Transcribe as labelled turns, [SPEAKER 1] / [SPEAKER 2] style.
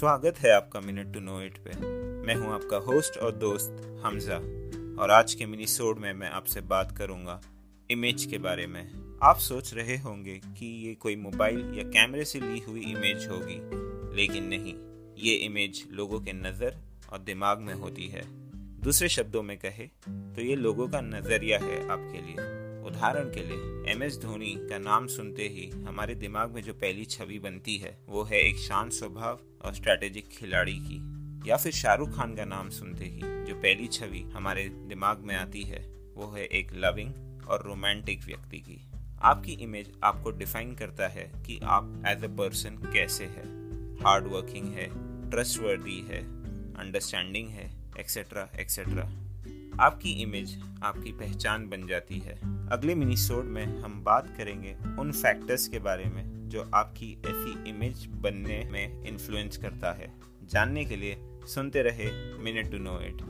[SPEAKER 1] स्वागत है आपका मिनट टू नो इट पे। मैं हूँ आपका होस्ट और दोस्त हमजा। और आज के मिनी सोड में मैं आपसे बात करूँगा इमेज के बारे में। आप सोच रहे होंगे कि ये कोई मोबाइल या कैमरे से ली हुई इमेज होगी, लेकिन नहीं, ये इमेज लोगों के नज़र और दिमाग में होती है। दूसरे शब्दों में कहे तो ये लोगों का नज़रिया है आपके लिए। उदाहरण के लिए एम एस धोनी का नाम सुनते ही हमारे दिमाग में जो पहली छवि बनती है, वो है एक शांत स्वभाव और स्ट्रैटेजिक खिलाड़ी की। या फिर शाहरुख खान का नाम सुनते ही जो पहली छवि हमारे दिमाग में आती है, वो है एक लविंग और रोमांटिक व्यक्ति की। आपकी इमेज आपको डिफाइन करता है कि आप एज ए पर्सन कैसे है। हार्ड वर्किंग है ट्रस्टवर्दी है अंडरस्टैंडिंग है एक्सेट्रा एक्सेट्रा आपकी इमेज आपकी पहचान बन जाती है। अगले मिनीसोड में हम बात करेंगे उन फैक्टर्स के बारे में जो आपकी ऐसी इमेज बनने में इन्फ्लुएंस करता है। जानने के लिए सुनते रहे मिनट टू नो इट